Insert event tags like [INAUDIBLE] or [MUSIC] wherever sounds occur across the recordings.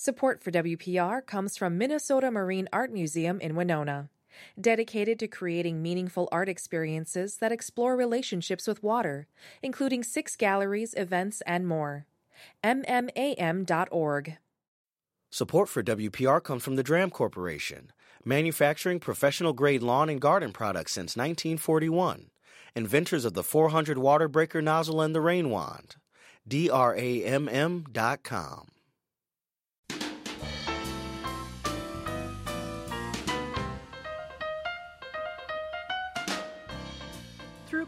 Support for WPR comes from Minnesota Marine Art Museum in Winona, dedicated to creating meaningful art experiences that explore relationships with water, including six galleries, events, and more. MMAM.org. Support for WPR comes from the Dramm Corporation, manufacturing professional grade lawn and garden products since 1941, inventors of the 400 water breaker nozzle and the rain wand. DRAMM.com.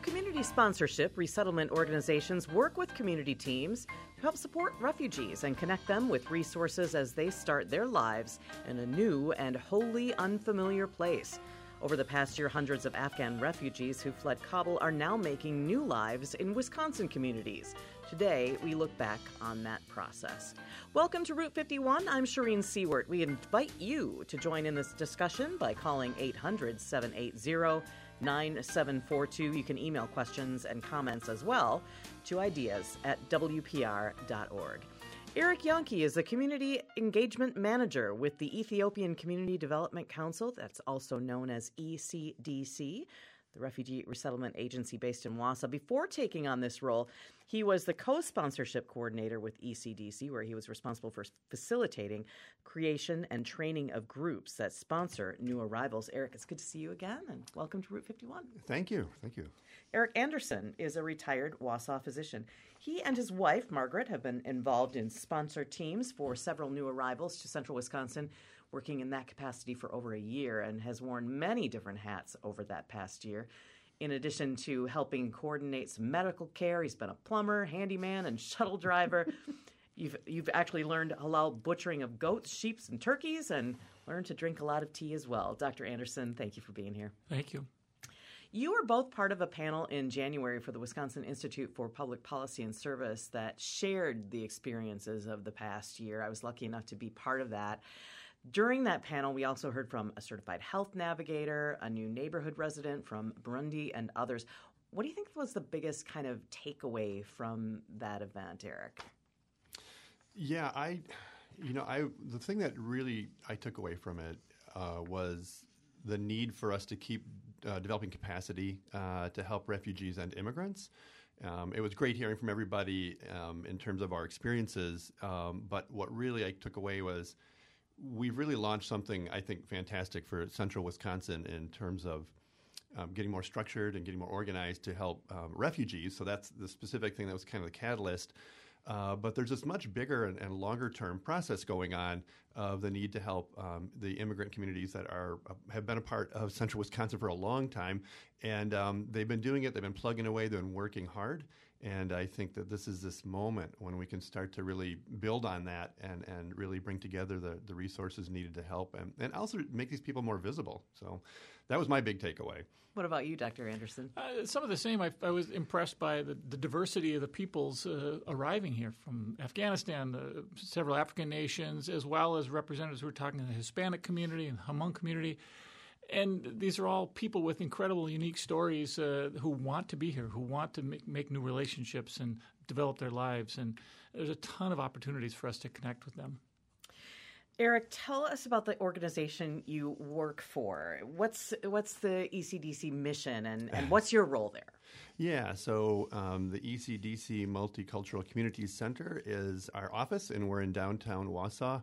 community sponsorship, resettlement organizations work with community teams to help support refugees and connect them with resources as they start their lives in a new and wholly unfamiliar place. Over the past year, hundreds of Afghan refugees who fled Kabul are now making new lives in Wisconsin communities. Today, we look back on that process. Welcome to Route 51. I'm Shereen Siewert. We invite you to join in this discussion by calling 800 780 9742. You can email questions and comments as well to ideas at WPR.org. Eric Jahnke is a community engagement manager with the Ethiopian Community Development Council, that's also known as ECDC, the refugee resettlement agency based in Wausau. Before taking on this role, he was the co sponsorship coordinator with ECDC, where he was responsible for facilitating creation and training of groups that sponsor new arrivals. Eric, it's good to see you again, and welcome to Route 51. Thank you. Thank you. Eric Anderson is a retired Wausau physician. He and his wife, Margaret, have been involved in sponsor teams for several new arrivals to central Wisconsin, working in that capacity for over a year and has worn many different hats over that past year. In addition to helping coordinate some medical care, he's been a plumber, handyman, and shuttle driver. [LAUGHS] You've, you've actually learned halal butchering of goats, sheep, and turkeys, and learned to drink a lot of tea as well. Dr. Anderson, thank you for being here. Thank you. You were both part of a panel in January for the Wisconsin Institute for Public Policy and Service that shared the experiences of the past year. I was lucky enough to be part of that. During that panel, we also heard from a certified health navigator, a new neighborhood resident from Burundi, and others. What do you think was the biggest kind of takeaway from that event, Eric? Yeah, I, you know, I the thing that really I took away from it uh, was the need for us to keep uh, developing capacity uh, to help refugees and immigrants. Um, it was great hearing from everybody um, in terms of our experiences, um, but what really I took away was we've really launched something I think fantastic for central Wisconsin in terms of um, getting more structured and getting more organized to help um, refugees. So that's the specific thing that was kind of the catalyst. Uh, but there's this much bigger and, and, longer term process going on of the need to help um, the immigrant communities that are uh, have been a part of central Wisconsin for a long time, and um, they've been doing it. They've been plugging away. They've been working hard, and I think that this is this moment when we can start to really build on that and, and really bring together the, the resources needed to help and, and also make these people more visible. So that was my big takeaway. What about you, Dr. Anderson? Uh, some of the same. I, I was impressed by the, the, diversity of the peoples uh, arriving here from Afghanistan, uh, several African nations, as well as representatives who were talking to the Hispanic community and the Hmong community and these are all people with incredible, unique stories uh, who want to be here, who want to make, make, new relationships and develop their lives. And there's a ton of opportunities for us to connect with them. Eric, tell us about the organization you work for. What's what's the ECDC mission, and, and what's your role there? [LAUGHS] Yeah, so um, the ECDC Multicultural Communities Center is our office, and we're in downtown Wausau.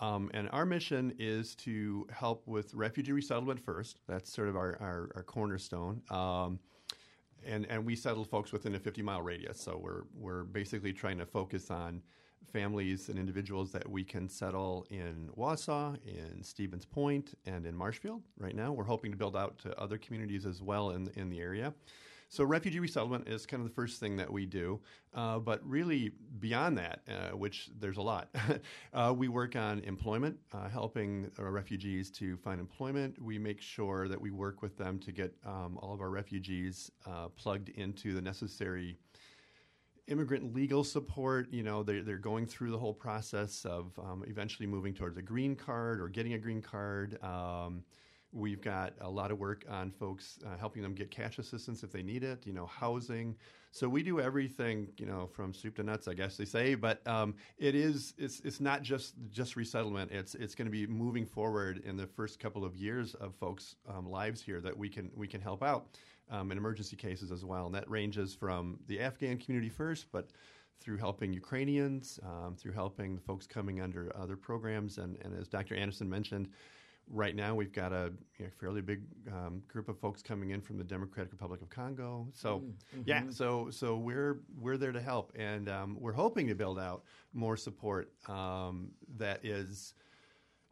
Um, and our mission is to help with refugee resettlement first. That's sort of our, our, our cornerstone. Um, and, and we settle folks within a 50 mile radius. So we're, we're basically trying to focus on families and individuals that we can settle in Wausau, in Stevens Point, and in Marshfield right now. We're hoping to build out to other communities as well in, in the area. So refugee resettlement is kind of the first thing that we do. Uh, but really, beyond that, uh, which there's a lot, [LAUGHS] uh, we work on employment, uh, helping refugees to find employment. We make sure that we work with them to get um, all of our refugees uh, plugged into the necessary immigrant legal support. You know, they're, they're going through the whole process of um, eventually moving towards a green card or getting a green card. Um, We've got a lot of work on folks uh, helping them get cash assistance if they need it, you know, housing. So we do everything, you know, from soup to nuts, I guess they say. But um, it is it's it's not just just resettlement. It's it's going to be moving forward in the first couple of years of folks' um, lives here that we can we can help out um, in emergency cases as well. And that ranges from the Afghan community first, but through helping Ukrainians, um, through helping the folks coming under other programs, and, and as Dr. Anderson mentioned, right now we've got a you know, fairly big um, group of folks coming in from the Democratic Republic of Congo. So mm-hmm. yeah, so so we're we're there to help, and um, we're hoping to build out more support um, that is.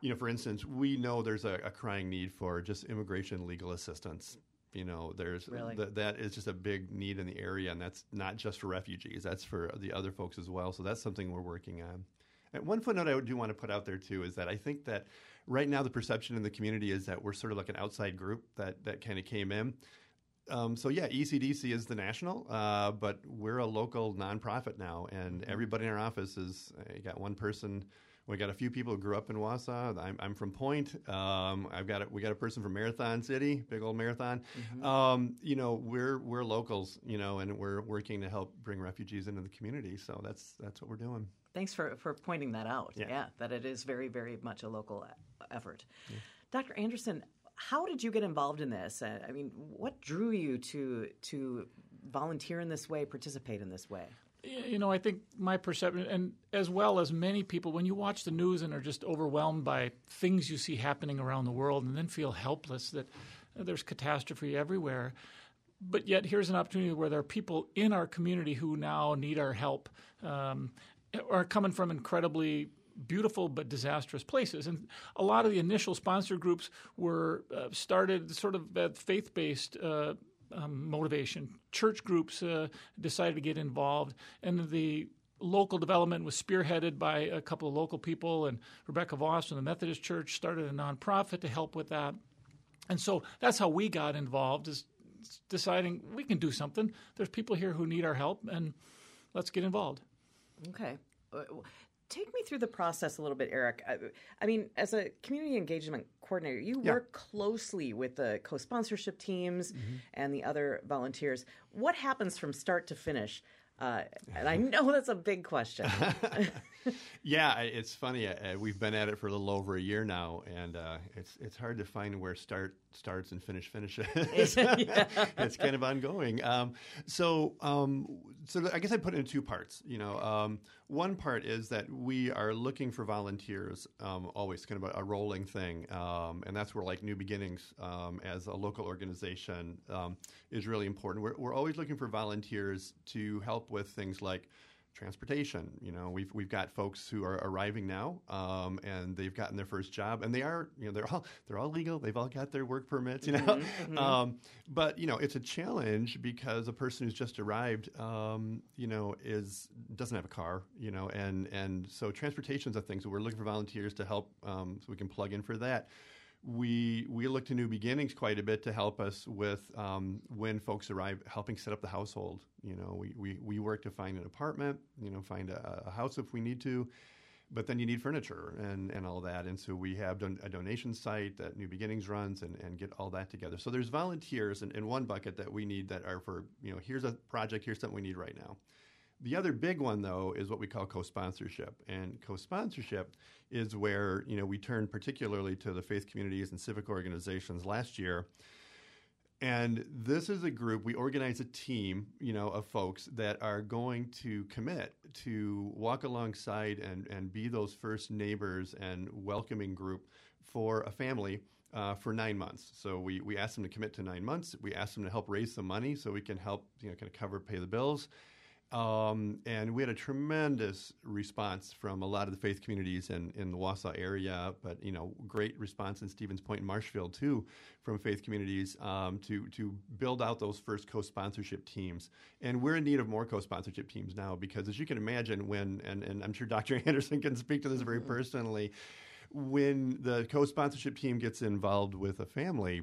You know, for instance, we know there's a, a crying need for just immigration legal assistance you know there's really? th- that is just a big need in the area and that's not just for refugees that's for the other folks as well so that's something we're working on and one footnote i do want to put out there too is that i think that right now the perception in the community is that we're sort of like an outside group that that kind of came in. Um, so yeah, ECDC is the national, uh, but we're a local nonprofit now, and mm-hmm. everybody in our office is. Uh, got one person. We got a few people who grew up in Wausau. I'm, I'm from Point. Um, I've got a, we got a person from Marathon City, big old Marathon. Mm-hmm. Um, you know, we're we're locals, you know, and we're working to help bring refugees into the community. So that's that's what we're doing. Thanks for, for pointing that out. Yeah. yeah that it is very, very much a local effort. Yeah. Dr. Anderson, how did you get involved in this? Uh, I mean, what drew you to to volunteer in this way, participate in this way? You know, I think my perception, and as well as many people, when you watch the news and are just overwhelmed by things you see happening around the world and then feel helpless that there's catastrophe everywhere. But yet, here's an opportunity where there are people in our community who now need our help. Um, are coming from incredibly beautiful but disastrous places. And a lot of the initial sponsor groups were uh, started sort of faith based. Uh, um, motivation. Church groups uh, decided to get involved, and the local development was spearheaded by a couple of local people. And Rebecca Voss from the Methodist Church started a nonprofit to help with that. And so that's how we got involved, is deciding we can do something. There's people here who need our help, and let's get involved. Okay. Uh, take me through the process a little bit, Eric. I, I mean, as a community engagement coordinator, you yeah. work closely with the co sponsorship teams mm-hmm. and the other volunteers. What happens from start to finish? Uh, and I know that's a big question. [LAUGHS] yeah, it's funny. Uh, we've been at it for a little over a year now, and uh, it's it's hard to find where start starts and finish finishes. [LAUGHS] [LAUGHS] it's kind of ongoing. Um, so, um, so I guess I put it in two parts. You know, um, one part is that we are looking for volunteers um, always, kind of a, a rolling thing, um, and that's where like New Beginnings um, as a local organization is really important. We're, we're always looking for volunteers to help with things like transportation. You know, we've we've got folks who are arriving now, um, and they've gotten their first job, and they are, you know, they're all they're all legal. They've all got their work permits. You know, mm-hmm, mm-hmm. Um, but you know, it's a challenge because a person who's just arrived, um, you know, is doesn't have a car. You know, and and so transportation is a thing. So we're looking for volunteers to help, um, so we can plug in for that we we look to New Beginnings quite a bit to help us with um, when folks arrive, helping set up the household. You know, we, we, we work to find an apartment, you know, find a, a house if we need to, but then you need furniture and, and all that. And so we have don- a donation site that New Beginnings runs and, and get all that together. So there's volunteers in, in one bucket that we need that are for, you know, here's a project, here's something we need right now. The other big one, though, is what we call co-sponsorship, and co-sponsorship is where you know we turn particularly to the faith communities and civic organizations last year. And this is a group, we organize a team, you know, of folks that are going to commit to walk alongside and, and be those first neighbors and welcoming group for a family uh, for nine months. So we, we ask them to commit to nine months. We ask them to help raise some money so we can help, you know, kind of cover, pay the bills. Um, and we had a tremendous response from a lot of the faith communities in, in the Wausau area, but you know, great response in Stevens Point and Marshfield too, from faith communities um, to to build out those first co-sponsorship teams. And we're in need of more co-sponsorship teams now because, as you can imagine, when and, and I'm sure Dr. [LAUGHS] Anderson can speak to this very mm-hmm. personally, when the co-sponsorship team gets involved with a family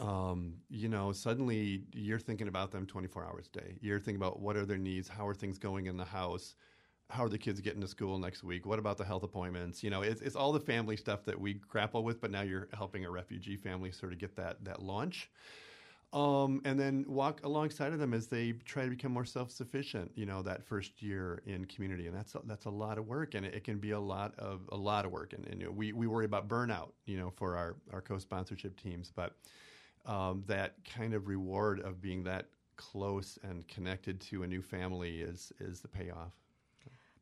um, you know, suddenly you're thinking about them 24 hours a day. You're thinking about what are their needs, how are things going in the house. how are the kids getting to school next week? What about the health appointments? You know, it's, it's all the family stuff that we grapple with, but now you're helping a refugee family sort of get that that launch. Um, and then walk alongside of them as they try to become more self-sufficient. You know, that first year in community, and that's a, that's a lot of work, and it, it can be a lot of a lot of work. And, and you know, we we worry about burnout, you know, for our our co-sponsorship teams, but um, that kind of reward of being that close and connected to a new family is is the payoff.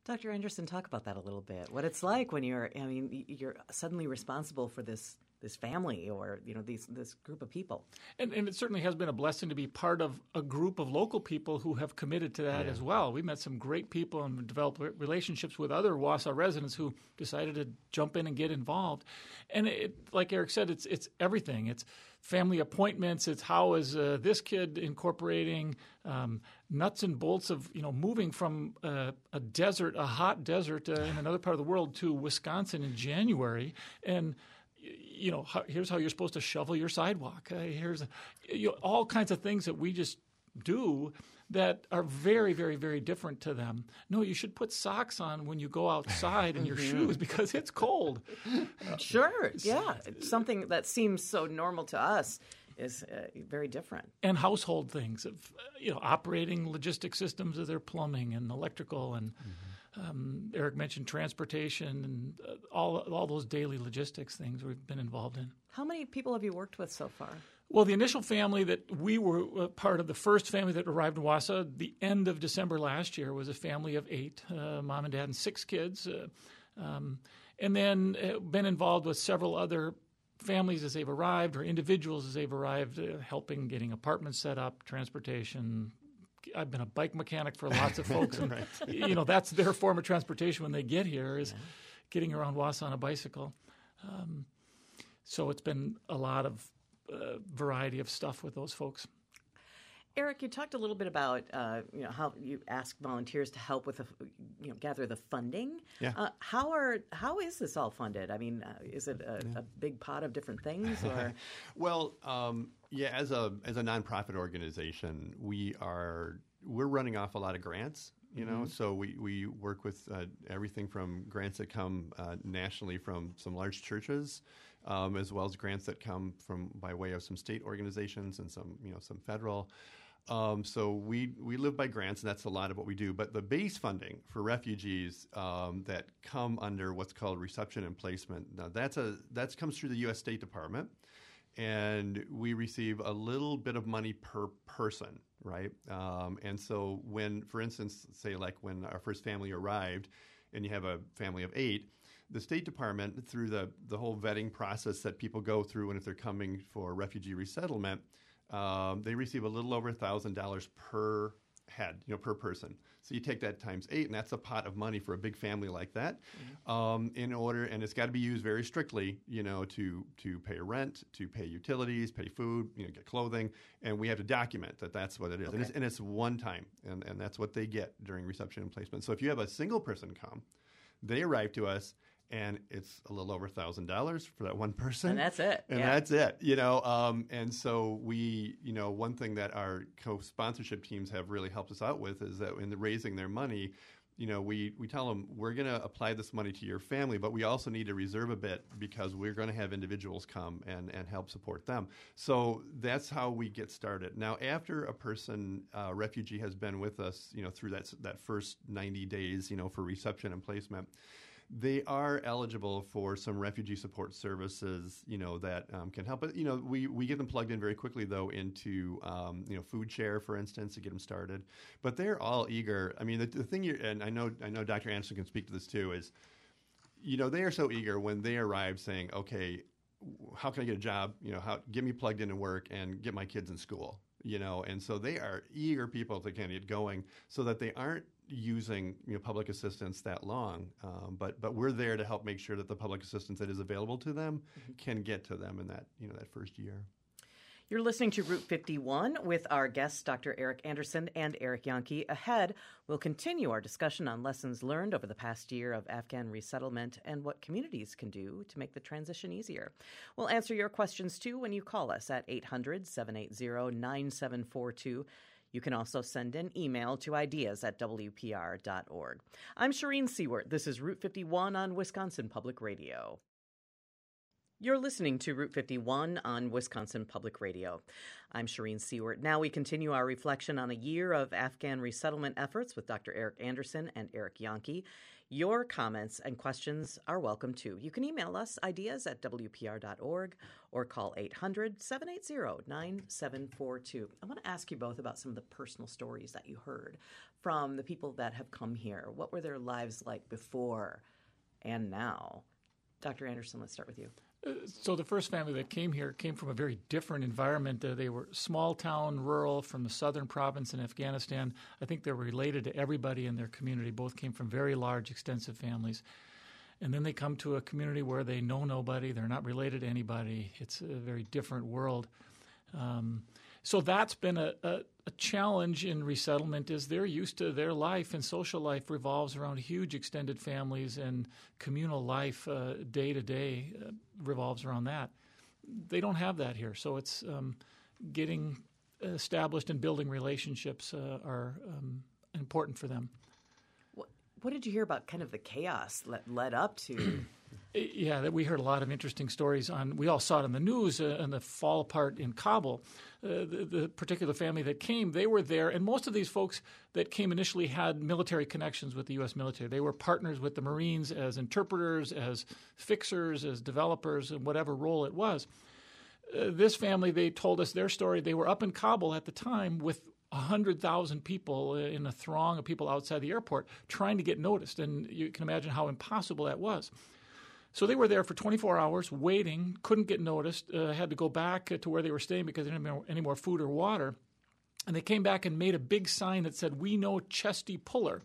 Dr. Anderson, talk about that a little bit. What it's like when you're, I mean, you're suddenly responsible for this this family or you know these this group of people. And, and it certainly has been a blessing to be part of a group of local people who have committed to that yeah. as well. We met some great people and developed relationships with other Wausau residents who decided to jump in and get involved. And it, like Eric said, it's it's everything. It's family appointments. It's how is uh, this kid incorporating um, nuts and bolts of you know moving from uh, a desert, a hot desert uh, in another part of the world to Wisconsin in January, and you know, here's how you're supposed to shovel your sidewalk. Uh, here's you know, all kinds of things that we just do that are very, very, very different to them. No, you should put socks on when you go outside in your [LAUGHS] shoes because it's cold. [LAUGHS] sure, yeah. Something that seems so normal to us is uh, very different. And household things of, you know, operating logistic systems of their plumbing and electrical and. Mm-hmm um, Eric mentioned transportation and uh, all all those daily logistics things we've been involved in. How many people have you worked with so far? Well, the initial family that we were uh, part of, the first family that arrived in Wausau, the end of December last year, was a family of eight, uh, mom and dad, and six kids. Uh, um, and then uh, been involved with several other families as they've arrived or individuals as they've arrived, uh, helping getting apartments set up, transportation, I've been a bike mechanic for lots of folks, [LAUGHS] and right. you know that's their form of transportation when they get here is yeah. getting around Wausau on a bicycle. Um, so it's been a lot of uh, variety of stuff with those folks. Eric, you talked a little bit about uh, you know how you ask volunteers to help with the, you know gather the funding. Yeah. Uh, how are how is this all funded? I mean, uh, is it a, yeah. a, big pot of different things? Or [LAUGHS] well, um, yeah, as a as a nonprofit organization, we are we're running off a lot of grants. You know, mm-hmm. so we, we work with uh, everything from grants that come uh, nationally from some large churches, um, as well as grants that come from by way of some state organizations and some you know some federal. Um, so we we live by grants, and that's a lot of what we do. But the base funding for refugees um, that come under what's called reception and placement, now that's a that comes through the U.S. State Department, and we receive a little bit of money per person, right? Um, and so when, for instance, say like when our first family arrived, and you have a family of eight. The State Department, through the, the whole vetting process that people go through, and if they're coming for refugee resettlement, um, they receive a little over thousand dollars per head, you know, per person. So you take that times eight, and that's a pot of money for a big family like that. Mm-hmm. Um, in order, and it's got to be used very strictly, you know, to to pay rent, to pay utilities, pay food, you know, get clothing, and we have to document that that's what it is, okay. and, it's, and it's one time, and and that's what they get during reception and placement. So if you have a single person come, they arrive to us and it's a little over thousand dollars for that one person, and that's it. And yeah. that's it. You know, um, and so we, you know, one thing that our co-sponsorship teams have really helped us out with is that in the raising their money, you know, we, we tell them we're going to apply this money to your family, but we also need to reserve a bit because we're going to have individuals come and, and help support them. So that's how we get started. Now, after a person, uh, refugee, has been with us, you know, through that that first 90 days, you know, for reception and placement they are eligible for some refugee support services, you know, that um, can help. But you know, we, we get them plugged in very quickly though into um, you know food share, for instance, to get them started. But they're all eager. I mean, the, the thing you and I know I know Dr. Anderson can speak to this too is, you know, they are so eager when they arrive saying, okay, how can I get a job? You know, how get me plugged into work and get my kids in school. You know, and so they are eager people to kind of get going so that they aren't using you know, public assistance that long, um, but but we're there to help make sure that the public assistance that is available to them mm-hmm. can get to them in that you know that first year. You're listening to Route 51 with our guests, Dr. Eric Anderson and Eric Jahnke. Ahead, we'll continue our discussion on lessons learned over the past year of Afghan resettlement and what communities can do to make the transition easier. We'll answer your questions too when you call us at 800 780 9742. You can also send an email to ideas at WPR.org. I'm Shereen Siewert. This is Route 51 on Wisconsin Public Radio. You're listening to Route 51 on Wisconsin Public Radio. I'm Shereen Siewert. Now we continue our reflection on a year of Afghan resettlement efforts with Dr. Eric Anderson and Eric Jahnke. Your comments and questions are welcome too. You can email us ideas at WPR.org or call 800 780 9742. I want to ask you both about some of the personal stories that you heard from the people that have come here. What were their lives like before and now? Dr. Anderson, let's start with you. So the first family that came here came from a very different environment. Uh, they were small town, rural, from the southern province in Afghanistan. I think they're related to everybody in their community. Both came from very large, extensive families. And then they come to a community where they know nobody. They're not related to anybody. It's a very different world. Um, so that's been a, a, challenge in resettlement is they're used to their life and social life revolves around huge extended families and communal life day to day revolves around that. They don't have that here, so it's um, getting established and building relationships uh, are um, important for them. What, what did you hear about kind of the chaos that led up to yeah, that we heard a lot of interesting stories on. We all saw it in the news uh, and the fall apart in Kabul. Uh, the, the, particular family that came, they were there, and most of these folks that came initially had military connections with the U.S. military. They were partners with the Marines as interpreters, as fixers, as developers, and whatever role it was. Uh, this family, they told us their story. They were up in Kabul at the time with 100,000 people in a throng of people outside the airport trying to get noticed. And you can imagine how impossible that was. So they were there for 24 hours waiting, couldn't get noticed, uh, had to go back to where they were staying because they didn't have any more food or water. And they came back and made a big sign that said, We know Chesty Puller.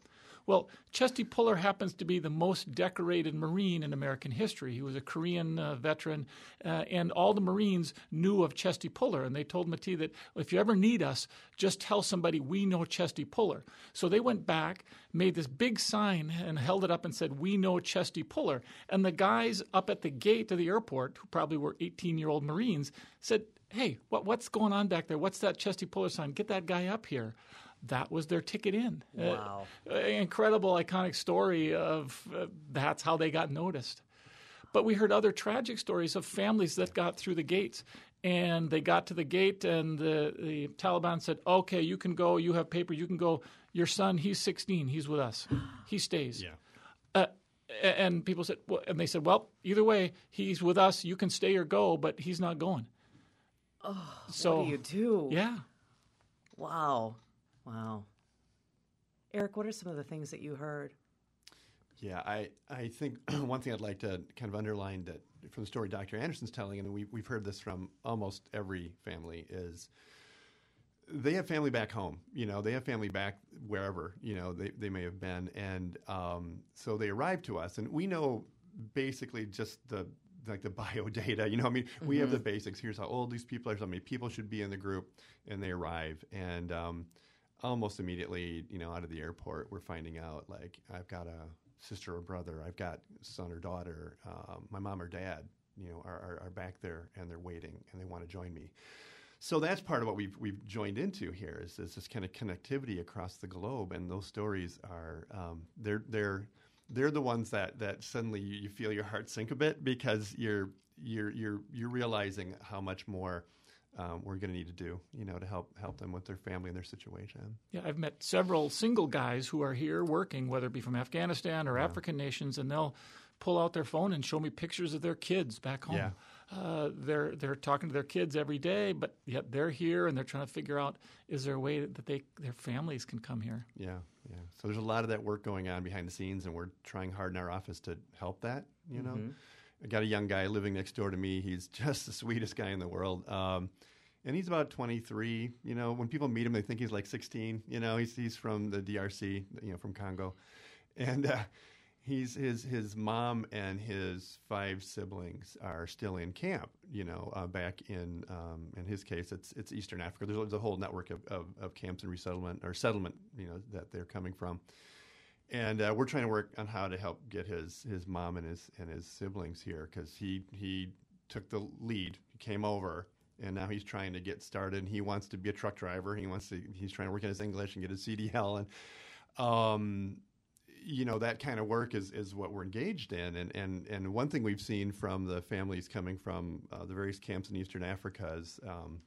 Well, Chesty Puller happens to be the most decorated Marine in American history. He was a Korean uh, veteran, uh, and all the Marines knew of Chesty Puller. And they told Mati that if you ever need us, just tell somebody we know Chesty Puller. So they went back, made this big sign, and held it up and said, We know Chesty Puller. And the guys up at the gate of the airport, who probably were 18 year old Marines, said, Hey, what, what's going on back there? What's that Chesty Puller sign? Get that guy up here that was their ticket in. Uh, wow. Uh, incredible, iconic story of uh, that's how they got noticed. But we heard other tragic stories of families that got through the gates. And they got to the gate, and the, the Taliban said, Okay, you can go. You have paper. You can go. Your son, he's 16. He's with us. He stays. Yeah. Uh, and people said, well, and they said, well, either way, he's with us. You can stay or go, but he's not going. Oh, so, what do you do? Yeah. Wow. Wow. Eric, what are some of the things that you heard? Yeah, I, I think [CLEARS THROAT] one thing I'd like to kind of underline that from the story Dr. Anderson's telling, and we, we've heard this from almost every family, is they have family back home. You know, they have family back wherever, you know, they, they may have been. And um, so they arrive to us, and we know basically just the like the [LAUGHS] bio data. You know, I mean, mm-hmm. we have the mm-hmm. basics. Here's how old these people are, how many people should be in the group, and they arrive. And um, almost immediately, you know, out of the airport, we're finding out like I've got a sister or brother, I've got son or daughter, um, my mom or dad, you know, are, are, are, back there and they're waiting and they want to join me. So that's part of what we've we've joined into here is, is this kind of connectivity across the globe, and those stories are um, they're they're they're the ones that that suddenly you feel your heart sink a bit because you're you're you're you're realizing how much more um, we're going to need to do, you know, to help help them with their family and their situation. Yeah, I've met several single guys who are here working, whether it be from Afghanistan or yeah. African nations, and they'll pull out their phone and show me pictures of their kids back home. Yeah. Uh, they're they're talking to their kids every day, but yet they're here and they're trying to figure out is there a way that they their families can come here. Yeah, yeah. So there's a lot of that work going on behind the scenes, and we're trying hard in our office to help that. You know. Mm-hmm. I got a young guy living next door to me. He's [LAUGHS] just the sweetest guy in the world. Um, and he's about 23. You know, when people meet him, they think he's like 16. You know, he's he's from the DRC, you know, from Congo, and uh, he's his his mom and his five siblings are still in camp. You know, uh, back in um, in his case, it's it's Eastern Africa. There's, there's a whole network of, of, of, camps and resettlement or settlement. You know, that they're coming from and uh, we're trying to work on how to help get his his mom and his and his siblings here because he he took the lead, he came over, and now he's trying to get started. And he wants to be a truck driver. He wants to. He's trying to work on his English and get his CDL. And um, you know that kind of work is, is what we're engaged in, and, and and one thing we've seen from the families coming from uh, the various camps in Eastern Africa is um,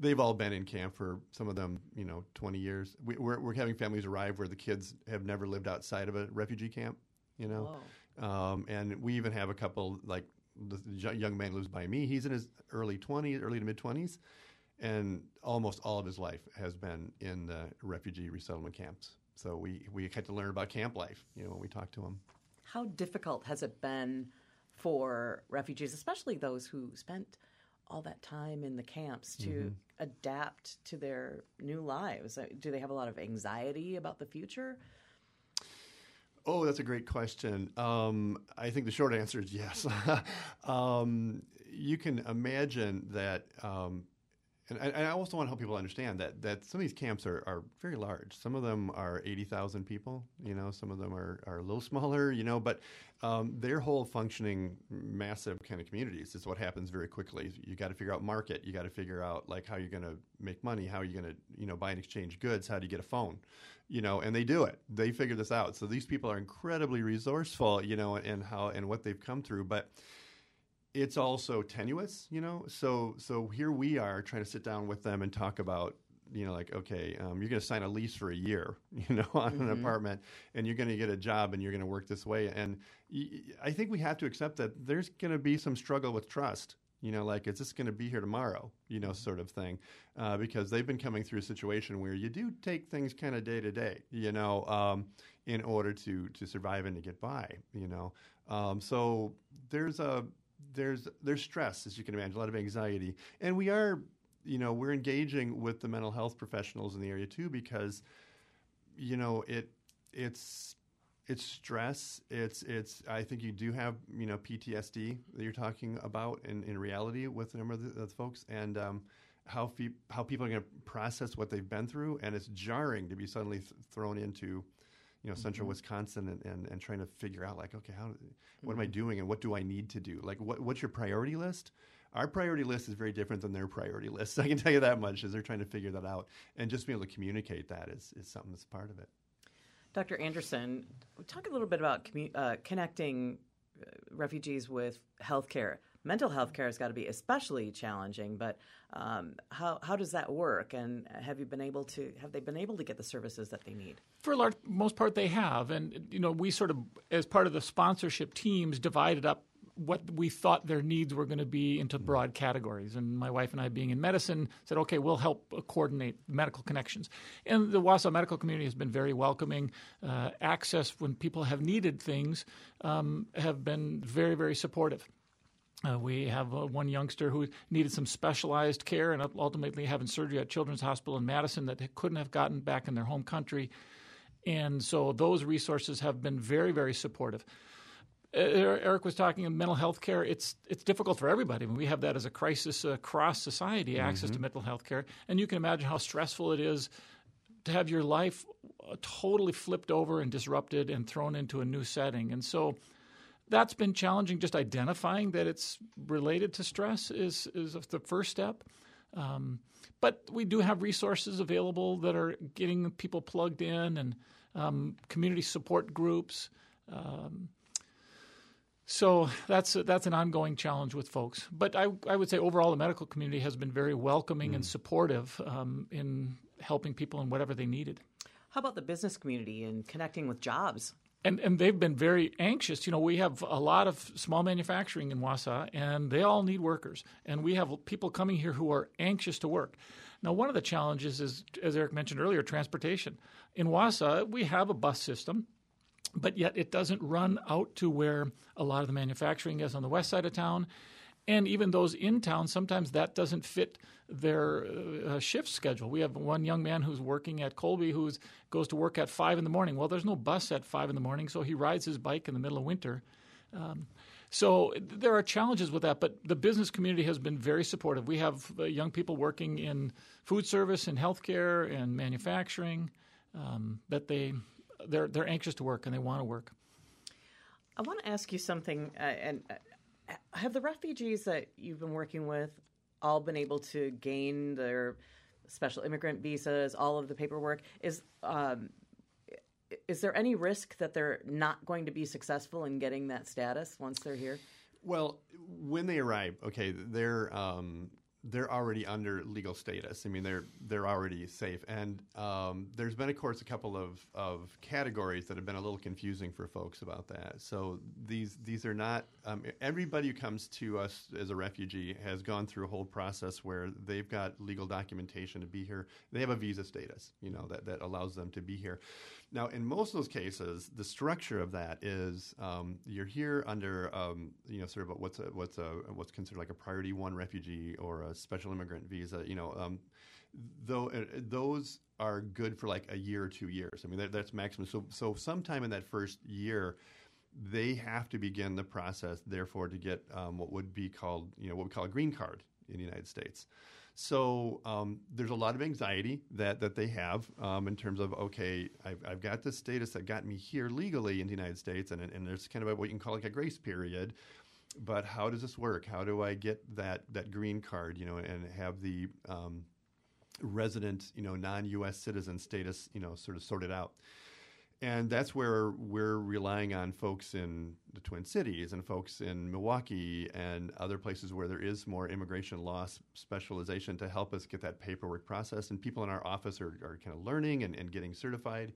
they've all been in camp for some of them, you know, 20 years. We, are we're, we're having families arrive where the kids have never lived outside of a refugee camp, you know, um, and we even have a couple like the young man lives by me. He's in his early 20s, early to mid 20s, and almost all of his life has been in the refugee resettlement camps. So we we had to learn about camp life, you know, when we talk to them. How difficult has it been for refugees, especially those who spent all that time in the camps to mm-hmm. adapt to their new lives? Uh, do they have a lot of anxiety about the future? Oh, that's a great question. Um, I think the short answer is yes. [LAUGHS] um, you can imagine that um, and, and I also want to help people understand that, that some of these camps are, are very large. Some of them are 80,000 people, you know, some of them are, are a little smaller, you know, but um, their whole functioning massive kind of communities is what happens very quickly. You got to figure out market. You got to figure out like how you're going to make money, how you're going to, you know, buy and exchange goods, how do you get a phone, you know, and they do it. They figure this out. So these people are incredibly resourceful, you know, and how and what they've come through. But it's also tenuous, you know. So so here we are trying to sit down with them and talk about you know, like, okay, um, you're going to sign a lease for a year, [LAUGHS] you know, on mm-hmm. an apartment, and you're going to get a job, and you're going to work this way. And y- I think we have to accept that there's going to be some struggle with trust. You know, like, is this going to be here tomorrow? You know, sort of thing, uh, because they've been coming through a situation where you do take things kind of day to day. You know, um, in order to to survive and to get by. You know, um, so there's a there's there's stress, as you can imagine, a lot of anxiety, and we are, you know, we're engaging with the mental health professionals in the area too because, you know, it it's it's stress. It's it's. I think you do have you know PTSD that you're talking about in, in reality with a number of the, the folks, and um, how how people are going to process what they've been through, and it's jarring to be suddenly th- thrown into you know, central mm-hmm. Wisconsin and, and, and trying to figure out like, okay, how, what am I mm-hmm. doing and what do I need to do? Like, what, what's your priority list? Our priority list is very different than their priority list. [LAUGHS] I can tell you that much as they're trying to figure that out. And just being able to communicate that is, is something that's part of it. Dr. Anderson, talk a little bit about commu- uh, connecting uh, refugees with healthcare mental health care has got to be especially challenging. But um, how how does that work? And have you been able to have they been able to get the services that they need? For a large most part, they have. And you know, we sort of as part of the sponsorship teams divided up what we thought their needs were going to be into broad categories. And my wife and I, being in medicine, said, okay, we'll help coordinate medical connections. And the Wausau medical community has been very welcoming. Uh, access when people have needed things um, have been very, very supportive. Uh, we have uh, one youngster who needed some specialized care and ultimately having surgery at Children's Hospital in Madison that they couldn't have gotten back in their home country. And so those resources have been very, very supportive. Eric was talking of mental health care. It's it's difficult for everybody. we have that as a crisis across society, access mm-hmm. to mental health care. And you can imagine how stressful it is to have your life totally flipped over and disrupted and thrown into a new setting. And so that's been challenging. Just identifying that it's related to stress is is the first step. Um, but we do have resources available that are getting people plugged in and um, community support groups. Um, so that's a, that's an ongoing challenge with folks. But I, I would say overall the medical community has been very welcoming mm. and supportive um, in helping people in whatever they needed. How about the business community and connecting with jobs? And and they've been very anxious. You know, we have a lot of small manufacturing in Wausau, and they all need workers, and we have people coming here who are anxious to work. Now, one of the challenges is, as Eric mentioned earlier, transportation. In Wausau, we have a bus system, but yet it doesn't run out to where a lot of the manufacturing is on the west side of town. And even those in town, sometimes that doesn't fit their uh, shift schedule. We have one young man who's working at Colby who goes to work at five in the morning. Well, there's no bus at five in the morning, so he rides his bike in the middle of winter. Um, so there are challenges with that, but the business community has been very supportive. We have uh, young people working in food service and healthcare and manufacturing um, that they they're they're anxious to work and they want to work. I want to ask you something, uh, and uh, have the refugees that you've been working with all been able to gain their special immigrant visas, all of the paperwork. Is um, is there any risk that they're not going to be successful in getting that status once they're here? Well, when they arrive, okay, they're um, they're already under legal status. I mean, they're they're already safe. And um, there's been, of course, a couple of, of categories that have been a little confusing for folks about that. So these these are not um, everybody who comes to us as a refugee has gone through a whole process where they've got legal documentation to be here. They have a visa status, you know, that that allows them to be here. Now, in most of those cases, the structure of that is um, you're here under, um, you know, sort of what's a, what's a what's considered like a priority one refugee or a special immigrant visa. You know, um, though uh, those are good for like a year or two years. I mean, that, that's maximum. So, so sometime in that first year, they have to begin the process, therefore, to get um, what would be called, you know, what we call a green card in the United States. So um, there's a lot of anxiety that, that they have um, in terms of okay, I've, I've, got this status that got me here legally in the United States, and, and there's kind of a, what you can call like a grace period. But how does this work? How do I get that that green card? You know, and have the um, resident, you know, non-U.S. citizen status, you know, sort of sorted out and that's where we're relying on folks in the Twin Cities and folks in Milwaukee and other places where there is more immigration law specialization to help us get that paperwork process. And people in our office are, are kind of learning and, and getting certified.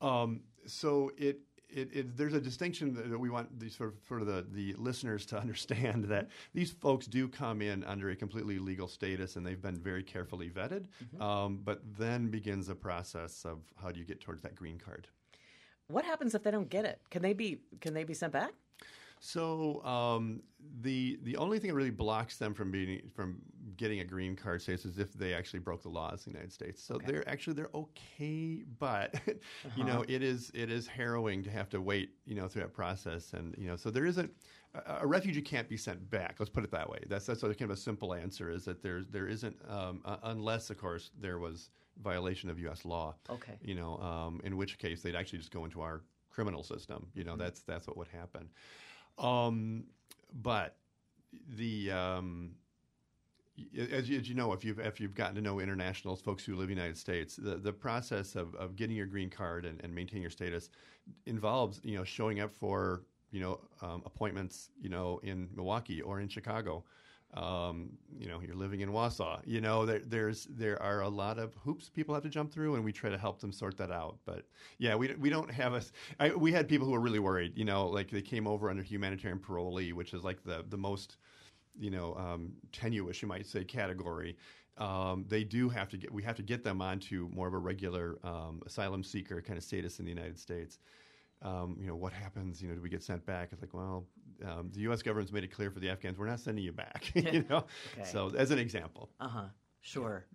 Um, so it, it, it, there's a distinction that we want these sort of, sort of the, the listeners to [LAUGHS] understand that these folks do come in under a completely legal status and they've been very carefully vetted. Mm-hmm. Um, but then begins the process of how do you get towards that green card. What happens if they don't get it? Can they be can they be sent back? So um, the the only thing that really blocks them from being from getting a green card status is if they actually broke the laws in the United States. So okay. they're actually they're okay, but uh-huh. [LAUGHS] you know uh-huh. it is it is harrowing to have to wait you know through that process, and you know so there isn't a, a refugee can't be sent back. Let's put it that way. That's that's kind of a simple answer is that there's there isn't um, uh, unless of course there was violation of U.S. law. Okay. You know, um, in which case they'd actually just go into our criminal system. You know, mm-hmm. that's that's what would happen. Um, but the um, as, you, as you know, if you've if you've gotten to know internationals, folks who live in the United States, the, the process of, of getting your green card and, and maintaining your status involves you know showing up for you know um, appointments you know in Milwaukee or in Chicago um, you know, you're living in Wausau. You know, there, there's there are a lot of hoops people have to jump through, and we try to help them sort that out. But yeah, we we don't have. I, we had people who were really worried. You know, like they came over under humanitarian parolee, which is like the the most, you know, um, tenuous you might say category. Um, they do have to get we have to get them onto more of a regular um, asylum seeker kind of status in the United States um, you know, what happens? You know, do we get sent back? It's like, well, um, the U.S. government's made it clear for the Afghans, we're not sending you back. [LAUGHS] you know, okay. so as an example. Uh huh. Sure.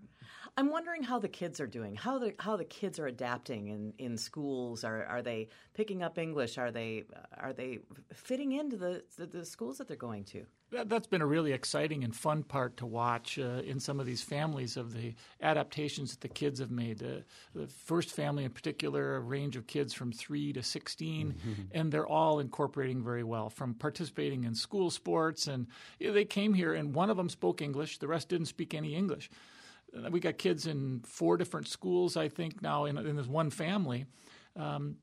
I'm wondering how the kids are doing. How the how the kids are adapting in, in schools. Are are they picking up English? Are they are they fitting into the the, the schools that they're going to? That, has been a really exciting and fun part to watch uh, in some of these families of the adaptations that the kids have made. Uh, the first family, in particular, a range of kids from three to 16, mm-hmm. and they're all incorporating very well from participating in school sports. And you know, they came here, and one of them spoke English, the rest didn't speak any English. Uh, we got kids in four different schools, I think, now in, in this one family. Um,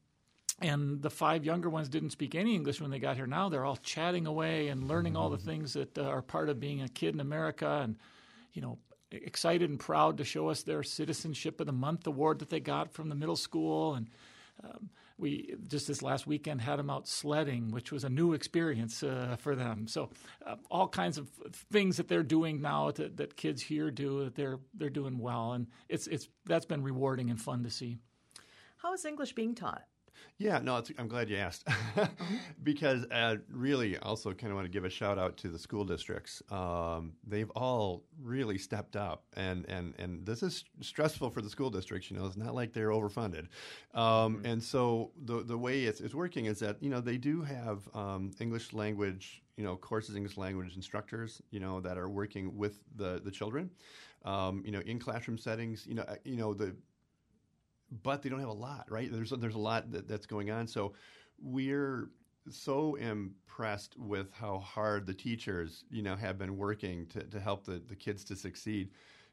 and the five younger ones didn't speak any English when they got here. Now they're all chatting away and learning all the mm-hmm. things that uh, are part of being a kid in America, and you know, excited and proud to show us their Citizenship of the Month award that they got from the middle school. And um, we just this last weekend had them out sledding, which was a new experience uh, for them. So uh, all kinds of things that they're doing now that, that kids here do, that they're they're doing well, and it's it's that's been rewarding and fun to see. How is English being taught? Yeah, no, I'm glad you asked mm-hmm. [LAUGHS] because uh, really, also kind of want to give a shout out to the school districts. Um, they've all really stepped up, and and and this is stressful for the school districts. You know, it's not like they're overfunded, um, mm-hmm. and so the the way it's, it's working is that you know they do have um, English language you know courses English language instructors you know that are working with the the children. Um, you know, in classroom settings, you know, uh, you know the but they don't have a lot, right? There's there's a lot that, that's going on. So we're so impressed with how hard the teachers, you know, have been working to, to help the, the kids to succeed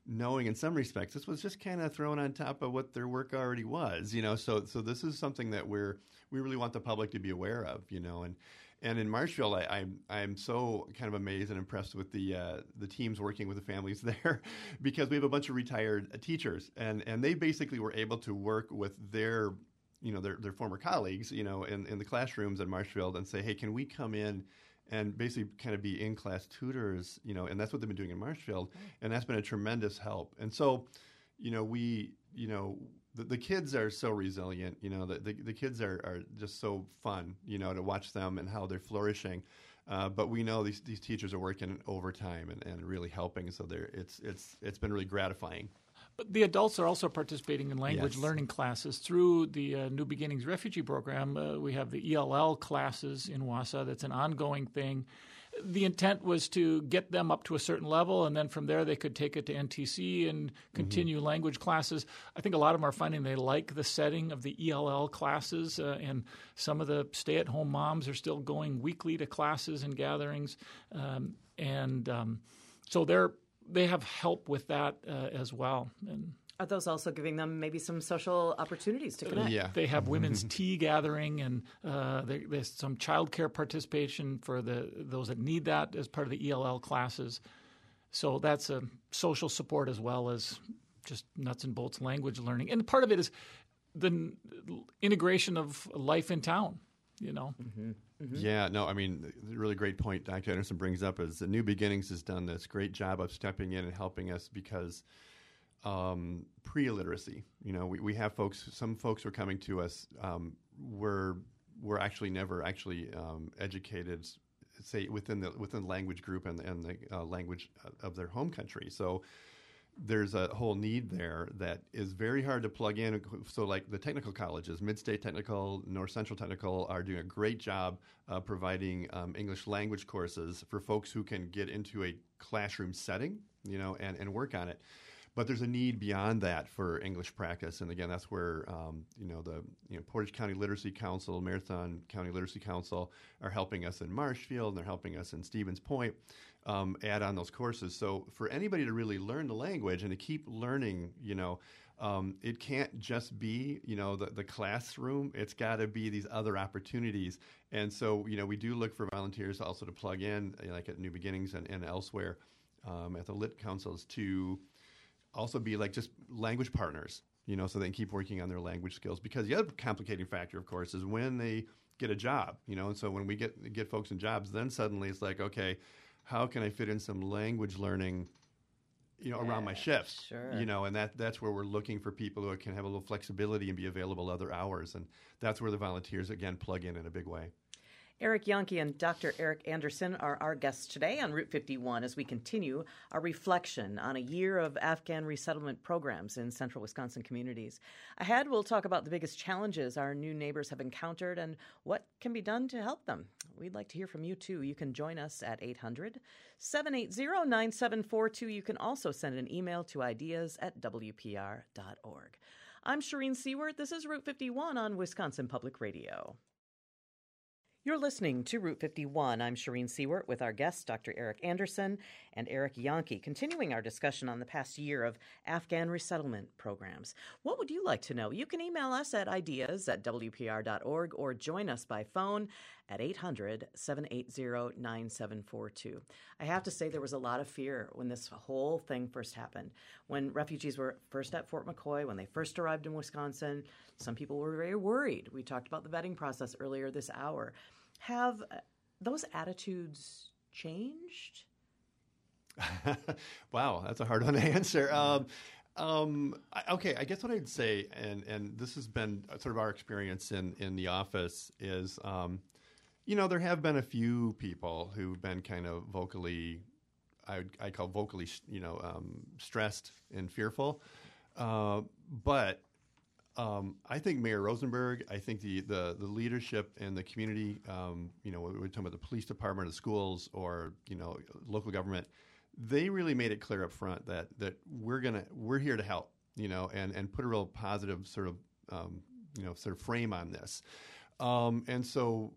knowing in some respects this was just kind of thrown on top of what their work already was, you know. So so this is something that we're we really want the public to be aware of, you know, and and in Marshfield, I, I'm I'm so kind of amazed and impressed with the uh, the teams working with the families [LAUGHS] there, because we have a bunch of retired teachers, and and they basically were able to work with their you know their their former colleagues, you know, in in the classrooms at Marshfield, and say, hey, can we come in and basically kind of be in class tutors, you know, and that's what they've been doing in Marshfield, and that's been a tremendous help. And so, you know, we, you know, the, the kids are so resilient, you know, the, the, the kids are, are just so fun, you know, to watch them and how they're flourishing. Uh, but we know these, these teachers are working overtime and, and really helping, so they're, it's, it's, it's been really gratifying. But the adults are also participating in language Yes. learning classes through the uh, New Beginnings Refugee Program. Uh, we have the ELL classes in Wausau. That's an ongoing thing. The intent was to get them up to a certain level, and then from there they could take it to NTC and continue language classes. I think a lot of them are finding they like the setting of the ELL classes, uh, and some of the stay-at-home moms are still going weekly to classes and gatherings, um, and um, so they're they have help with that uh, as well. And Are those also giving them maybe some social opportunities to connect? Yeah. they have women's mm-hmm. tea gathering, and uh, there, there's some childcare participation for the those that need that as part of the ELL classes. So that's a social support as well as just nuts and bolts language learning, and part of it is the integration of life in town. You know, mm-hmm. Mm-hmm. Yeah, no, I mean, the really great point Dr. Anderson brings up is the New Beginnings has done this great job of stepping in and helping us because um, pre-illiteracy, you know, we, we have folks, some folks are coming to us um, were, were actually never actually um, educated, say, within the, within the language group and, and the uh, language of their home country. So there's a whole need there that is very hard to plug in. So, like the technical colleges, Mid State Technical, North Central Technical, are doing a great job uh, providing um, English language courses for folks who can get into a classroom setting, you know, and, and work on it. But there's a need beyond that for English practice, and again, that's where um, you know the you know, Portage County Literacy Council, Marathon County Literacy Council are helping us in Marshfield, and they're helping us in Stevens Point um, add on those courses. So for anybody to really learn the language and to keep learning, you know, um, it can't just be you know the, the classroom. It's got to be these other opportunities. And so you know we do look for volunteers also to plug in, you know, like at New Beginnings and, and elsewhere um, at the Lit Councils to also be like just language partners, you know, so they can keep working on their language skills. Because the other complicating factor, of course, is when they get a job, you know, and so when we get get folks in jobs, then suddenly it's like, okay, how can I fit in some language learning, you know, around my shifts, sure. you know, and that that's where we're looking for people who can have a little flexibility and be available other hours, and that's where the volunteers again plug in in a big way. Eric Jahnke and Dr. Eric Anderson are our guests today on Route 51 as we continue our reflection on a year of Afghan resettlement programs in central Wisconsin communities. Ahead, we'll talk about the biggest challenges our new neighbors have encountered and what can be done to help them. We'd like to hear from you too. You can join us at 800 780 9742. You can also send an email to ideas at WPR.org. I'm Shereen Siewert. This is Route 51 on Wisconsin Public Radio. You're listening to Route 51. I'm Shereen Siewert with our guests, Dr. Eric Anderson and Eric Jahnke, continuing our discussion on the past year of Afghan resettlement programs. What would you like to know? You can email us at ideas at WPR.org or join us by phone at 800 780 9742. I have to say, there was a lot of fear when this whole thing first happened. When refugees were first at Fort McCoy, when they first arrived in Wisconsin, some people were very worried. We talked about the vetting process earlier this hour. Have uh, those attitudes changed? [LAUGHS] wow, that's a hard one to answer. Um, um, okay, I guess what I'd say, and and this has been sort of our experience in in the office is, um, you know, there have been a few people who've been kind of vocally, I I call vocally, you know, um, stressed and fearful, uh, but um, I think Mayor Rosenberg, I think the, the, the leadership and the community, um, you know, we're talking about the police department, the schools, or you know, local government, they really made it clear up front that that we're gonna we're here to help, you know, and and put a real positive sort of um, you know sort of frame on this, um, and so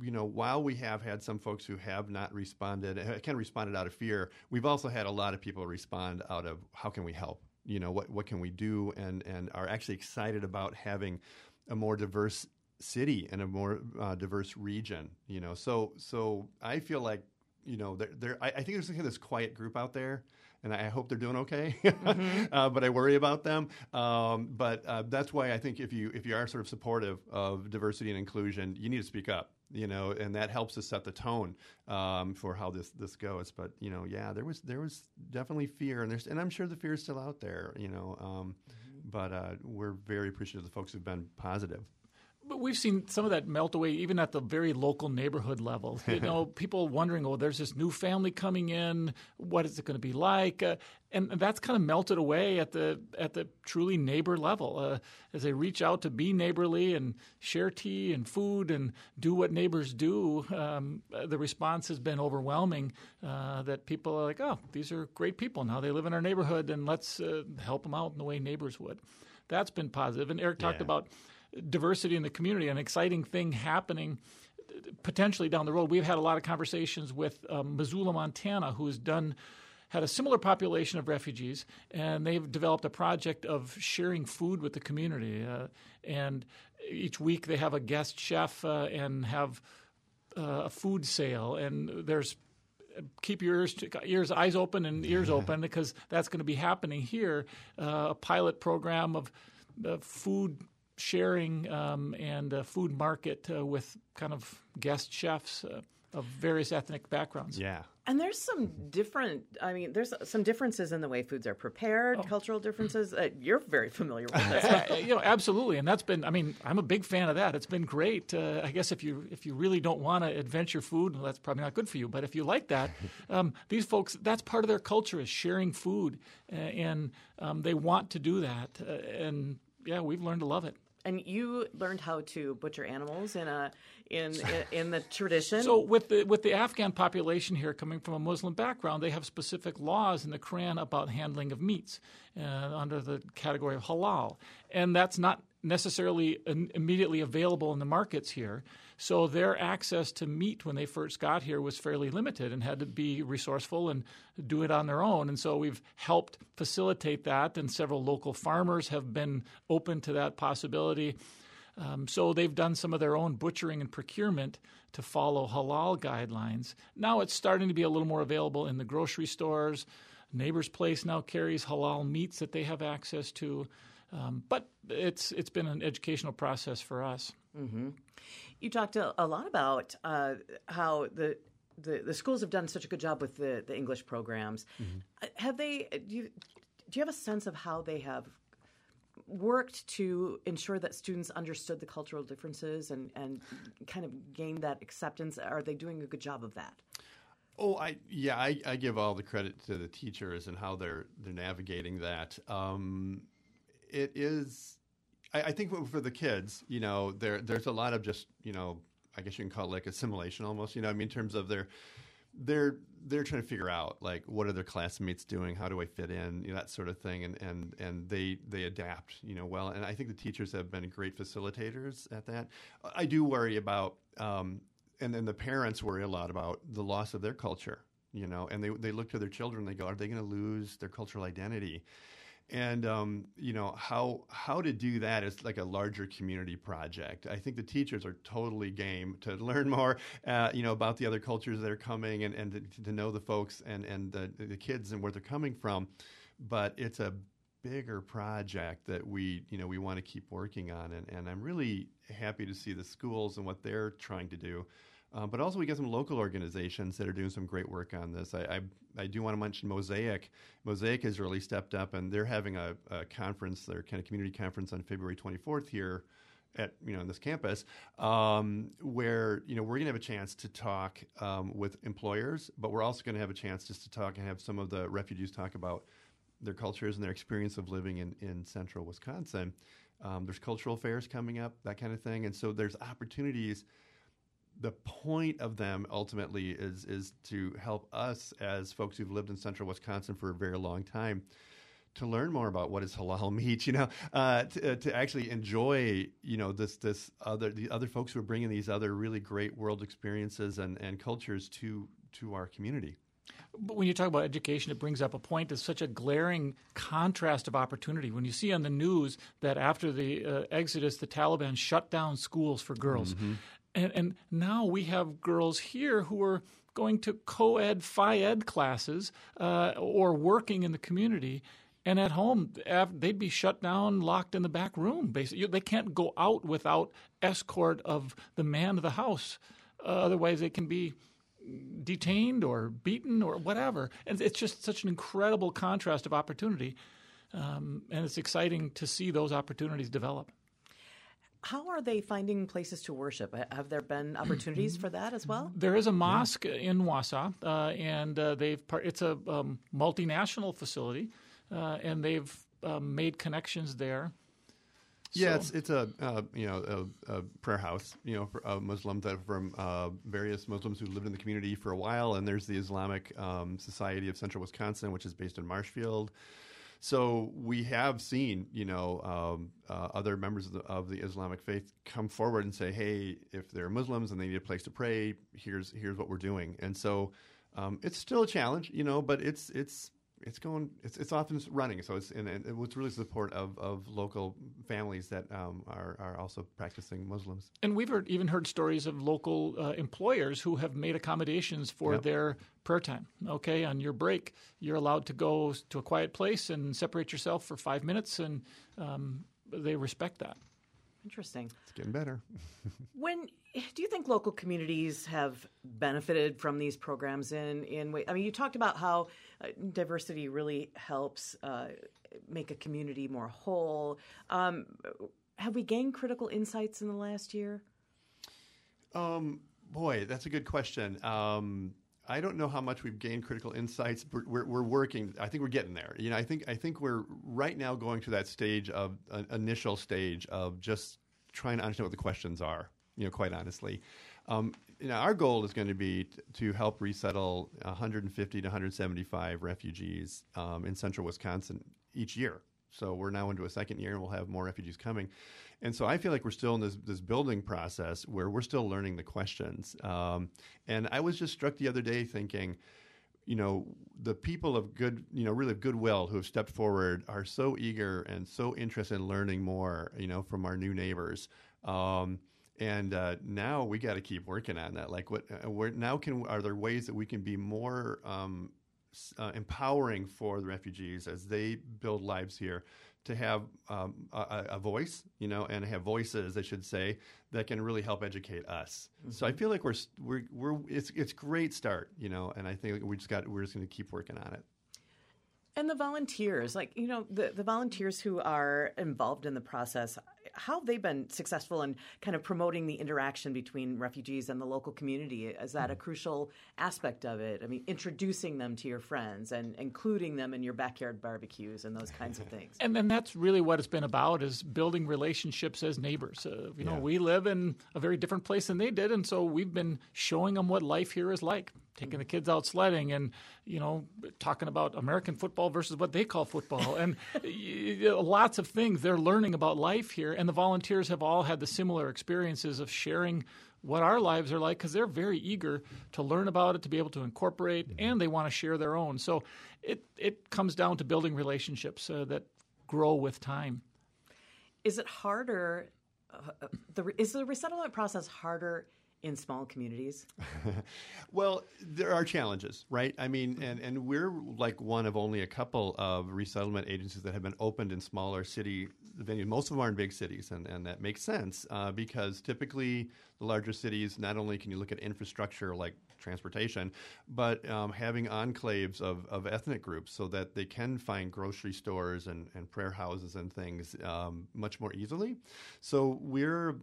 you know, while we have had some folks who have not responded, kind of responded out of fear, we've also had a lot of people respond out of how can we help? You know, what what can we do? And and are actually excited about having a more diverse city and a more uh, diverse region. You know, so so I feel like you know there, there I, I think there's kind of this quiet group out there and I hope they're doing okay. Mm-hmm. [LAUGHS] uh, but I worry about them. Um, but uh, that's why I think if you if you are sort of supportive of diversity and inclusion, you need to speak up. You know, and that helps us set the tone um, for how this this goes. But you know, yeah, there was there was definitely fear, and there's and I'm sure the fear is still out there. You know, um, mm-hmm. but uh, we're very appreciative of the folks who've been positive. But we've seen some of that melt away, even at the very local neighborhood level. [LAUGHS] You know, people wondering, "Oh, there's this new family coming in. What is it going to be like?" Uh, and that's kind of melted away at the at the truly neighbor level uh, as they reach out to be neighborly and share tea and food and do what neighbors do. Um, the response has been overwhelming. Uh, that people are like, "Oh, these are great people. Now they live in our neighborhood, and let's uh, help them out in the way neighbors would." That's been positive. And Eric talked yeah. about diversity in the community, an exciting thing happening potentially down the road. We've had a lot of conversations with um, Missoula, Montana, who has done had a similar population of refugees, and they've developed a project of sharing food with the community. Uh, and each week they have a guest chef uh, and have uh, a food sale, and there's keep your ears, ears, eyes open and ears open because that's going to be happening here. Uh, a pilot program of food sharing um, and a food market uh, with kind of guest chefs uh, of various ethnic backgrounds. Yeah. And there's some different, I mean, there's some differences in the way foods are prepared, oh. cultural differences. Uh, you're very familiar with [LAUGHS] that. you know, absolutely. And that's been, I mean, I'm a big fan of that. It's been great. Uh, I guess if you if you really don't want to adventure food, well, that's probably not good for you. But if you like that, [LAUGHS] um, these folks, that's part of their culture is sharing food. Uh, and um, they want to do that. Uh, and yeah, we've learned to love it. And you learned how to butcher animals in a in in the tradition. So with the with the Afghan population here coming from a Muslim background, they have specific laws in the Quran about handling of meats uh, under the category of halal, and that's not necessarily immediately available in the markets here. So their access to meat when they first got here was fairly limited and had to be resourceful and do it on their own. And so we've helped facilitate that, and several local farmers have been open to that possibility. Um, so they've done some of their own butchering and procurement to follow halal guidelines. Now it's starting to be a little more available in the grocery stores. Neighbor's Place now carries halal meats that they have access to. Um, but it's it's been an educational process for us. Mm-hmm. You talked a, a lot about uh, how the, the, the schools have done such a good job with the, the English programs. Mm-hmm. Uh, have they? Do you, do you have a sense of how they have worked to ensure that students understood the cultural differences and, and kind of gained that acceptance? Are they doing a good job of that? Oh, I yeah, I, I give all the credit to the teachers and how they're they're navigating that. Um, it is I, I think for the kids, you know, there there's a lot of just you know, I guess you can call it like assimilation almost. You know, I mean, in terms of their they're they're trying to figure out like what are their classmates doing? How do i fit in? You know, that sort of thing. And and and they they adapt you know well. And i think the teachers have been great facilitators at that. I do worry about um, and then the parents worry a lot about the loss of their culture you know and they they look to their children they go are they going to lose their cultural identity and um, you know how how to do that is like a larger community project. I think the teachers are totally game to [LAUGHS] learn more, uh, you know, about the other cultures that are coming and, and to, to know the folks and and the, the kids and where they're coming from. But it's a bigger project that we you know we want to keep working on, and, and I'm really happy to see the schools and what they're trying to do. Uh, but also, we get some local organizations that are doing some great work on this. I, I, I, do want to mention Mosaic. Mosaic has really stepped up, and they're having a, a, conference, their kind of community conference on February 24th here at you know on this campus, um, where you know we're going to have a chance to talk um, with employers, but we're also going to have a chance just to talk and have some of the refugees talk about their cultures and their experience of living in, in central Wisconsin. Um, there's cultural fairs coming up, that kind of thing, and so there's opportunities the point of them ultimately is is to help us as folks who've lived in central Wisconsin for a very long time to learn more about what is halal [LAUGHS] meat, you know, uh, to, uh, to actually enjoy, you know, this this other the other folks who are bringing these other really great world experiences and, and cultures to to our community. But when you talk about education, it brings up a point of such a glaring contrast of opportunity. When you see on the news that after the uh, Exodus, the Taliban shut down schools for girls, mm-hmm. And, and now we have girls here who are going to co-ed, phy-ed classes uh, or working in the community. And at home, they'd be shut down, locked in the back room. Basically, they can't go out without escort of the man of the house. Uh, otherwise, they can be detained or beaten or whatever. And it's just such an incredible contrast of opportunity. Um, and it's exciting to see those opportunities develop. How are they finding places to worship? Have there been opportunities for that as well? There is a mosque yeah. in Wausau, uh, and uh, they've par- it's a um, multinational facility, uh, and they've um, made connections there. Yeah, so. it's it's a uh, you know a, a, prayer house you know for uh, Muslims that from uh, various Muslims who lived in the community for a while, and there's the Islamic um, Society of Central Wisconsin, which is based in Marshfield. So we have seen, you know, um, uh, other members of the, of the, Islamic faith come forward and say, "Hey, if they're Muslims and they need a place to pray, here's here's what we're doing." And so um, it's still a challenge, you know, but it's it's it's going it's, it's often running. So it's and, and it's really support of, of local families that um, are, are also practicing muslims. And we've heard, even heard stories of local uh, employers who have made accommodations for yep. their prayer time. Okay on your break you're allowed to go to a quiet place and separate yourself for five minutes and um, they respect that Interesting. It's getting better. [LAUGHS] when do you think local communities have benefited from these programs in in I mean, you talked about how uh, diversity really helps uh, make a community more whole. Um, have we gained critical insights in the last year? Um, boy, that's a good question. Um, I don't know how much we've gained critical insights. We're, we're, we're, working. I think we're getting there. You know, I think I think we're right now going to that stage of uh, initial stage of just trying to understand what the questions are. You know, quite honestly, um, you know, our goal is going to be t- to help resettle 150 to 175 refugees um, in central Wisconsin each year. So we're now into a second year, and we'll have more refugees coming. And so I feel like we're still in this this building process where we're still learning the questions. Um, and I was just struck the other day thinking, you know, the people of good, you know, really of goodwill who have stepped forward are so eager and so interested in learning more, you know, from our new neighbors. Um, and uh, now we got to keep working on that. Like, what? Uh, where now can are there ways that we can be more um, uh, empowering for the refugees as they build lives here to have um, a, a, voice, you know, and have voices, I should say, that can really help educate us. Mm-hmm. So I feel like we're we're we're it's it's great start, you know, and I think we just got we're just going to keep working on it. And the volunteers, like you know, the the volunteers who are involved in the process, how have they been successful in kind of promoting the interaction between refugees and the local community? Is that a crucial aspect of it? I mean, introducing them to your friends and including them in your backyard barbecues and those kinds of things. And then that's really what it's been about is building relationships as neighbors. Uh, you know, we live in a very different place than they did, and so we've been showing them what life here is like taking the kids out sledding and you know talking about American football versus what they call football. And [LAUGHS] lots of things. They're learning about life here. And the volunteers have all had the similar experiences of sharing what our lives are like because they're very eager to learn about it to be able to incorporate mm-hmm. and they want to share their own. So it it comes down to building relationships uh, that grow with time. Is it harder uh, uh the, is the resettlement process harder in small communities? [LAUGHS] well, there are challenges, right? I mean, and, and we're like one of only a couple of resettlement agencies that have been opened in smaller city venues. Most of them are in big cities, and, and that makes sense uh, because typically the larger cities, not only can you look at infrastructure like transportation, but um, having enclaves of, of ethnic groups so that they can find grocery stores and, and prayer houses and things um, much more easily. So we're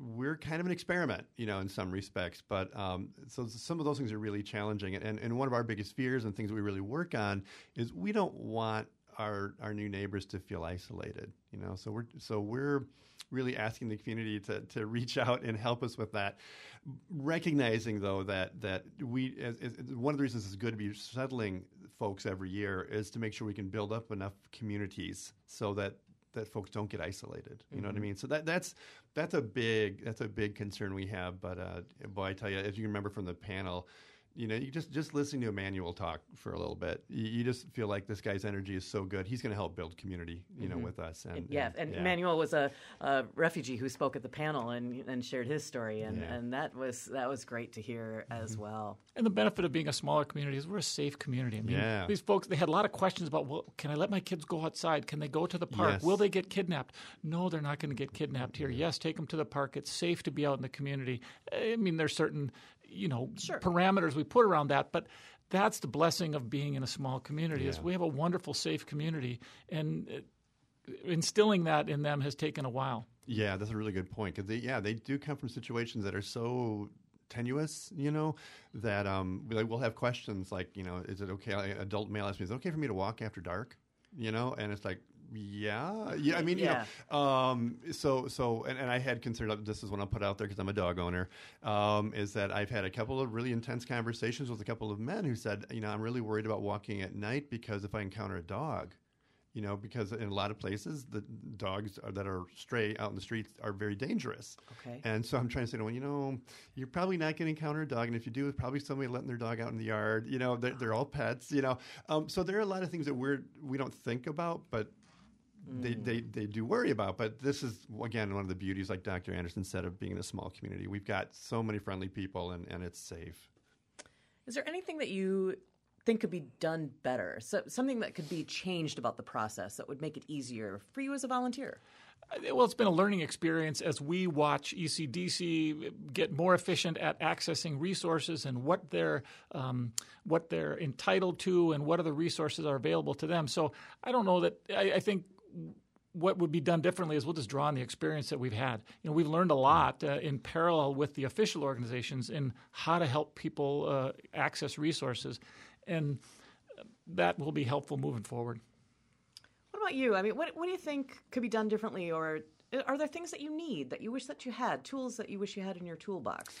we're kind of an experiment, you know, in some respects. But um, so some of those things are really challenging. And, and one of our biggest fears and things we really work on is we don't want our our new neighbors to feel isolated, you know. So we're so we're really asking the community to, to reach out and help us with that. Recognizing though that that we as, as, one of the reasons it's good to be settling folks every year is to make sure we can build up enough communities so that that folks don't get isolated. You know what I mean? So that that's that's a big that's a big concern we have. But uh, boy, I tell you, if you remember from the panel, you know, you just just listening to Emmanuel talk for a little bit, you, you just feel like this guy's energy is so good. He's going to help build community, you know, mm-hmm. with us. And Yeah, and yeah. Emmanuel was a, a refugee who spoke at the panel and, and shared his story, and, Yeah. and that was that was great to hear as mm-hmm. well. And the benefit of being a smaller community is we're a safe community. I mean, Yeah. these folks, they had a lot of questions about, well, can I let my kids go outside? Can they go to the park? Yes. Will they get kidnapped? No, they're not going to get kidnapped here. Yes, take them to the park. It's safe to be out in the community. I mean, there's certain, you know, parameters we put around that, but that's the blessing of being in a small community is we have a wonderful, safe community. And uh, instilling that in them has taken a while. Yeah, that's a really good point because they, yeah, they do come from situations that are so tenuous, you know, that um, like we'll have questions like, you know, is it okay? An adult male asks me, is it okay for me to walk after dark? You know, and it's like, yeah, yeah. I mean, Yeah. you know, um, so so, and, and I had considered this is what I'll put out there because I'm a dog owner. Um, is that I've had a couple of really intense conversations with a couple of men who said, you know, I'm really worried about walking at night because if I encounter a dog, you know, because in a lot of places the dogs are, that are stray out in the streets are very dangerous. Okay. And so I'm trying to say, well, you know, you're probably not going to encounter a dog, and if you do, it's probably somebody letting their dog out in the yard. You know, they're, they're all pets. You know, um, so there are a lot of things that we're we don't think about, but. They, they, they do worry about, but this is again one of the beauties, like Dr. Anderson said, of being in a small community. We've got so many friendly people, and, and it's safe. Is there anything that you think could be done better? So, something that could be changed about the process that would make it easier for you as a volunteer? Uh, Well, it's been a learning experience as we watch E ECDC get more efficient at accessing resources and what they're um, what they're entitled to and what other resources are available to them. So I don't know that I, I think what would be done differently is we'll just draw on the experience that we've had. You know, we've learned a lot uh, in parallel with the official organizations in how to help people uh, access resources, and that will be helpful moving forward. What about you? I mean, what, what do you think could be done differently, or are there things that you need that you wish that you had, tools that you wish you had in your toolbox?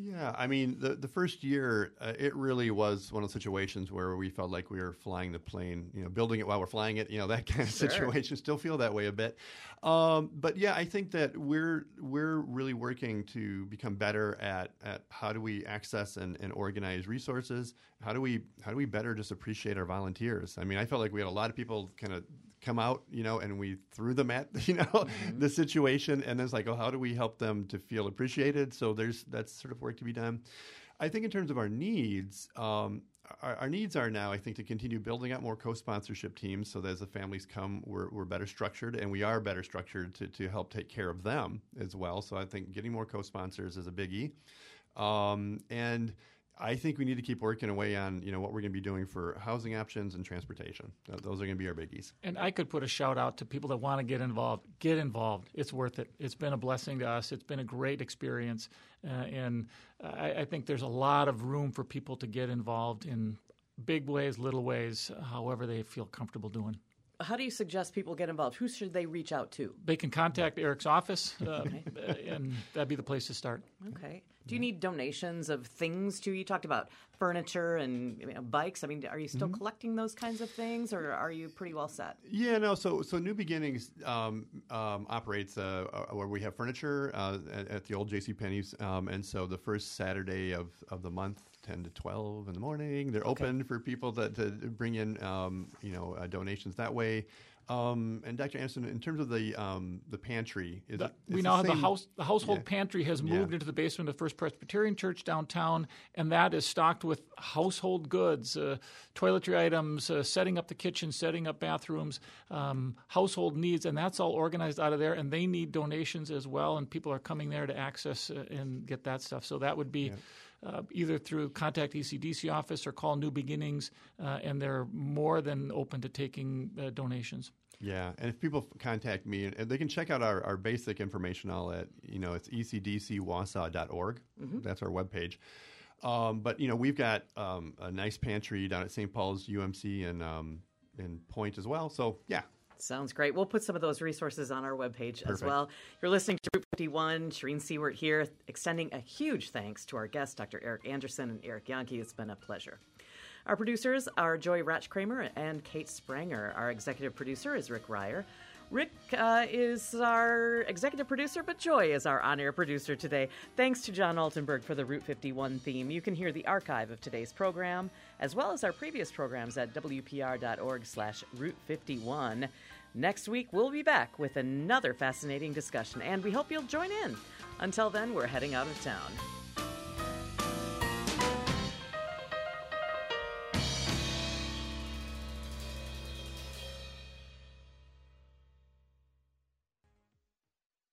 Yeah, I mean, the the first year, uh, it really was one of those situations where we felt like we were flying the plane, you know, building it while we're flying it, you know, that [LAUGHS] kind of Sure. situation. Still feel that way a bit, um, but yeah, I think that we're we're really working to become better at at how do we access and, and organize resources. How do we how do we better just appreciate our volunteers? I mean, I felt like we had a lot of people kind of come out, you know, and we threw them at [LAUGHS] you know the situation, and then it's like, oh, how do we help them to feel appreciated? So there's that's sort of work to be done. I think in terms of our needs, um, our, our needs are now, I think, to continue building out more co-sponsorship teams, so that as the families come, we're, we're better structured, and we are better structured to to help take care of them as well. So I think getting more co-sponsors is a biggie, um, and. I think we need to keep working away on you know what we're going to be doing for housing options and transportation. Those are going to be our biggies. And I could put a shout out to people that want to get involved. Get involved. It's worth it. It's been a blessing to us. It's been a great experience. Uh, and I, I think there's a lot of room for people to get involved in big ways, little ways, however they feel comfortable doing. How do you suggest people get involved? Who should they reach out to? They can contact Eric's office, uh, and that'd be the place to start. Okay. Do you need donations of things too? You talked about furniture and you know, bikes. I mean, are you still collecting those kinds of things, or are you pretty well set? Yeah, no. So, so New Beginnings um, um, operates uh, uh, where we have furniture uh, at, at the old J.C. Penney's, um, and so the first Saturday of, of the month, ten to twelve in the morning, they're open for people to, to bring in, um, you know, uh, donations that way. Um, and Dr. Anderson, in terms of the um, the pantry, is it, we now have the house. The household Yeah. pantry has Yeah. moved into the basement of First Presbyterian Church downtown, and that is stocked with household goods, uh, toiletry items, uh, setting up the kitchen, setting up bathrooms, um, household needs, and that's all organized out of there. And they need donations as well, and people are coming there to access uh, and get that stuff. So that would be. Uh, either through contact ECDC office or call New Beginnings, uh, and they're more than open to taking uh, donations. Yeah, and if people contact me, and they can check out our, our basic information all at, you know, it's ecdcwausau.org. That's our webpage. Um, but, you know, we've got um, a nice pantry down at St. Paul's UMC and um, in Point as well. So, yeah, Sounds great. We'll put some of those resources on our webpage as Perfect. well. You're listening to Route 51. Shereen Siewert here, extending a huge thanks to our guests, Dr. Eric Anderson and Eric Jahnke. It's been a pleasure. Our producers are Joy Ratch Kramer and Kate Spranger. Our executive producer is Rick Ryer. Rick uh, is our executive producer, but Joy is our on air producer today. Thanks to John Altenberg for the Route 51 theme. You can hear the archive of today's program, as well as our previous programs at WPR.org slash Route 51. Next week, we'll be back with another fascinating discussion, and we hope you'll join in. Until then, we're heading out of town.